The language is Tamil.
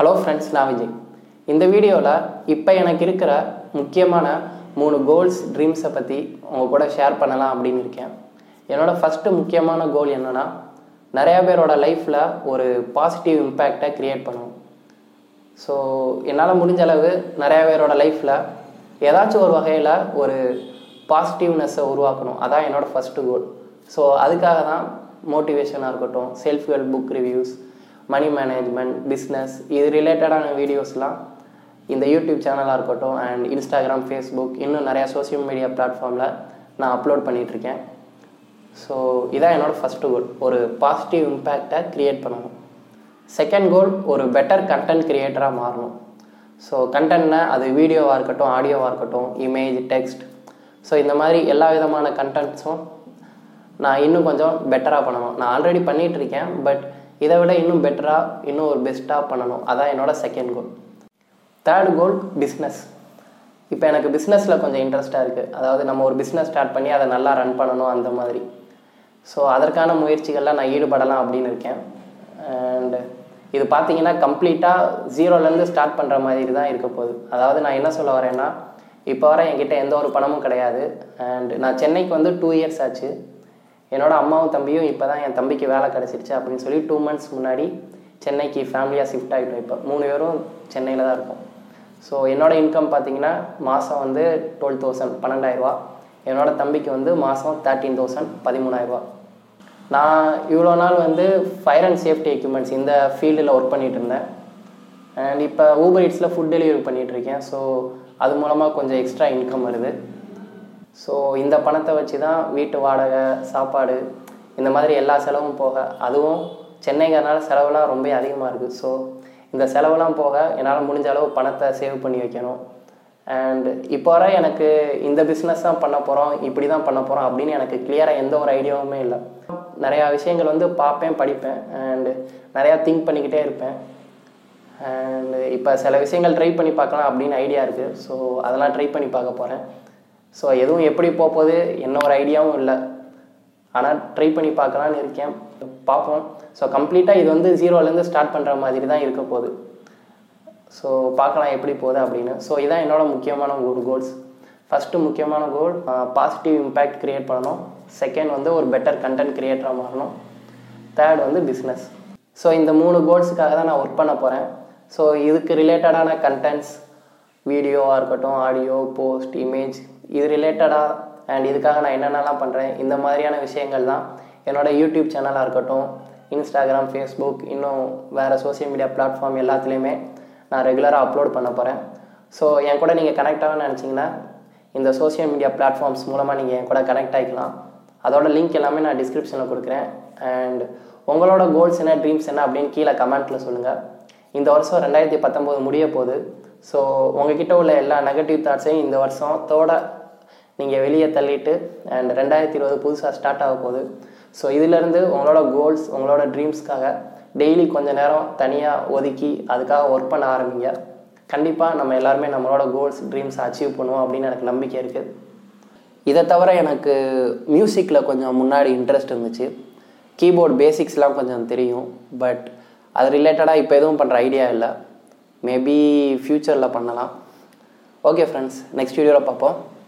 ஹலோ ஃப்ரெண்ட்ஸ் நான் விஜய். இந்த வீடியோவில் இப்போ எனக்கு இருக்கிற முக்கியமான மூணு கோல்ஸ் ட்ரீம்ஸை பற்றி உங்கள் கூட ஷேர் பண்ணலாம் அப்படின்னு இருக்கேன். என்னோட ஃபஸ்ட்டு முக்கியமான கோல் என்னென்னா நிறையா பேரோட லைஃப்பில் ஒரு பாசிட்டிவ் இம்பேக்டை க்ரியேட் பண்ணணும் ஸோ என்னால் முடிஞ்ச அளவு நிறையா பேரோட லைஃப்பில் ஏதாச்சும் ஒரு வகையில் ஒரு பாசிட்டிவ்னஸை உருவாக்கணும். அதான் என்னோடய ஃபஸ்ட்டு கோல் ஸோ அதுக்காக தான் மோட்டிவேஷனாக இருக்கட்டும் self help book reviews money management business இது ரிலேட்டடான வீடியோஸ்லாம் இந்த யூடியூப் சேனலாக இருக்கட்டும் அண்ட் இன்ஸ்டாகிராம் ஃபேஸ்புக் இன்னும் நிறையா சோஷியல் மீடியா பிளாட்ஃபார்மில் நான் அப்லோட் பண்ணிகிட்ருக்கேன் ஸோ இதான் என்னோடய ஃபஸ்ட்டு கோல் ஒரு பாசிட்டிவ் இம்பேக்டை க்ரியேட் பண்ணணும். செகண்ட் கோல் ஒரு பெட்டர் கண்டென்ட் க்ரியேட்டராக மாறணும். ஸோ கண்டென்ட்னா அது வீடியோவாக இருக்கட்டும் ஆடியோவாக இருக்கட்டும் இமேஜ் டெக்ஸ்ட் ஸோ இந்த மாதிரி எல்லா விதமான கண்டென்ட்ஸும் நான் இன்னும் கொஞ்சம் பெட்டராக பண்ணணும். நான் ஆல்ரெடி பண்ணிகிட்ருக்கேன் பட் இதை விட இன்னும் பெட்டராக இன்னும் ஒரு பெஸ்ட்டாக பண்ணணும். அதான் என்னோட second goal third goal business இப்போ எனக்கு பிஸ்னஸில் கொஞ்சம் இன்ட்ரெஸ்ட்டாக இருக்குது அதாவது நம்ம ஒரு பிஸ்னஸ் ஸ்டார்ட் பண்ணி அதை நல்லா ரன் பண்ணணும் அந்த மாதிரி. ஸோ அதற்கான முயற்சிகள்லாம் நான் ஈடுபடலாம் அப்படின்னு இருக்கேன். அண்டு இது பார்த்தீங்கன்னா கம்ப்ளீட்டாக ஜீரோலேருந்து ஸ்டார்ட் பண்ணுற மாதிரி தான் இருக்க போகுது. அதாவது நான் என்ன சொல்ல வரேன்னா இப்போ வர என்கிட்ட எந்த ஒரு பணமும் கிடையாது. அண்ட் நான் சென்னைக்கு வந்து டூ இயர்ஸ் ஆச்சு. என்னோட அம்மாவும் தம்பியும் இப்போ தான் என் தம்பிக்கு வேலை கிடச்சிருச்சு அப்படின்னு சொல்லி டூ மந்த்ஸ் முன்னாடி சென்னைக்கு ஃபேமிலியாக ஷிஃப்ட் ஆகிட்டோம் இப்போ. மூணு பேரும் சென்னையில் தான் இருக்கோம். ஸோ என்னோட இன்கம் பார்த்தீங்கன்னா மாதம் வந்து டுவெல் தௌசண்ட் பன்னெண்டாயிரரூவா என்னோட தம்பிக்கு வந்து மாதம் தேர்ட்டீன் தௌசண்ட் பதிமூணாயிரரூவா நான் இவ்வளோ நாள் வந்து ஃபயர் அண்ட் சேஃப்டி எக்யூப்மெண்ட்ஸ் இந்த ஃபீல்டில் ஒர்க் பண்ணிகிட்டு இருந்தேன். அண்ட் இப்போ ஊபர் இட்ஸில் ஃபுட் டெலிவரி பண்ணிகிட்ருக்கேன் ஸோ அது மூலமாக கொஞ்சம் எக்ஸ்ட்ரா இன்கம் வருது. ஸோ இந்த பணத்தை வச்சு தான் வீட்டு வாடகை சாப்பாடு இந்த மாதிரி எல்லா செலவும் போக அதுவும் சென்னைங்கிறனால செலவுலாம் ரொம்ப அதிகமாக இருக்குது ஸோ இந்த செலவுலாம் போக என்னால் முடிஞ்ச அளவு பணத்தை சேவ் பண்ணி வைக்கணும். அண்ட் இப்போ வர எனக்கு இந்த பிஸ்னஸ் தான் பண்ண போகிறோம் இப்படி தான் பண்ண போகிறோம் அப்படின்னு எனக்கு கிளியராக எந்த ஒரு ஐடியாவுமே இல்லை. நிறையா விஷயங்கள் வந்து பார்ப்பேன் படிப்பேன் அண்டு நிறையா திங்க் பண்ணிக்கிட்டே இருப்பேன். அண்டு இப்போ சில விஷயங்கள் ட்ரை பண்ணி பார்க்கலாம் அப்படின்னு ஐடியா இருக்குது ஸோ அதெல்லாம் ட்ரை பண்ணி பார்க்க போகிறேன் ஸோ எதுவும் எப்படி போகுது என்ன ஒரு ஐடியாவும் இல்லை. ஆனால் ட்ரை பண்ணி பார்க்கலான்னு இருக்கேன். பார்ப்போம். ஸோ கம்ப்ளீட்டாக இது வந்து ஜீரோலேருந்து ஸ்டார்ட் பண்ணுற மாதிரி தான் இருக்க போகுது. ஸோ பார்க்கலாம் எப்படி போகுது அப்படின்னு. ஸோ இதான் என்னோட முக்கியமான ஒரு கோல்ஸ் ஃபஸ்ட்டு முக்கியமான கோல் பாசிட்டிவ் இம்பேக்ட் க்ரியேட் பண்ணணும். செகண்ட் வந்து ஒரு பெட்டர் கண்டென்ட் க்ரியேட்டராக மாறணும். தேர்ட் வந்து பிஸ்னஸ் ஸோ இந்த மூணு கோல்ஸுக்காக தான் நான் ஒர்க் பண்ண போகிறேன் ஸோ இதுக்கு ரிலேட்டடான கண்டென்ட்ஸ் வீடியோவாக இருக்கட்டும் ஆடியோ போஸ்ட் இமேஜ் இது ரிலேட்டடாக அண்ட் இதுக்காக நான் என்னென்னலாம் பண்ணுறேன் இந்த மாதிரியான விஷயங்கள் தான் என்னோடய யூடியூப் சேனலாக இருக்கட்டும் இன்ஸ்டாகிராம் ஃபேஸ்புக் இன்னும் வேறு சோசியல் மீடியா பிளாட்ஃபார்ம் எல்லாத்துலேயுமே நான் ரெகுலராக அப்லோட் பண்ண போகிறேன் ஸோ என் கூட நீங்கள் கனெக்ட் ஆகணும்னு நினச்சிங்கன்னா இந்த சோசியல் மீடியா பிளாட்ஃபார்ம்ஸ் மூலமாக நீங்கள் என் கூட கனெக்ட் ஆகிக்கலாம் அதோட லிங்க் எல்லாமே நான் டிஸ்கிரிப்ஷனில் கொடுக்குறேன். அண்ட் உங்களோட கோல்ஸ் என்ன ட்ரீம்ஸ் என்ன அப்படின்னு கீழே கமெண்ட்டில் சொல்லுங்கள் இந்த வருஷம் ரெண்டாயிரத்தி பத்தொம்போது முடிய போகுது. ஸோ உங்ககிட்ட உள்ள எல்லா நெகட்டிவ் தாட்ஸையும் இந்த வருஷத்தோட நீங்கள் வெளியே தள்ளிட்டு அண்ட் ரெண்டாயிரத்தி இருபது புதுசாக ஸ்டார்ட் ஆக போகுது. ஸோ இதிலேருந்து உங்களோட கோல்ஸ் உங்களோட ட்ரீம்ஸ்க்காக டெய்லி கொஞ்சம் நேரம் தனியாக ஒதுக்கி அதுக்காக ஒர்க் பண்ண ஆரம்பிங்க. கண்டிப்பாக நம்ம எல்லாருமே நம்மளோட கோல்ஸ் ட்ரீம்ஸை அச்சீவ் பண்ணுவோம் அப்படின்னு எனக்கு நம்பிக்கை இருக்குது இதை தவிர எனக்கு மியூசிக்கில் கொஞ்சம் முன்னாடி இன்ட்ரெஸ்ட் இருந்துச்சு. கீபோர்ட் பேசிக்ஸ்லாம் கொஞ்சம் தெரியும் பட் அது ரிலேட்டடாக இப்போ எதுவும் பண்ணுற ஐடியா இல்லை. மேபி ஃப்யூச்சரில் பண்ணலாம். ஓகே ஃப்ரெண்ட்ஸ் நெக்ஸ்ட் வீடியோவில் பார்ப்போம்.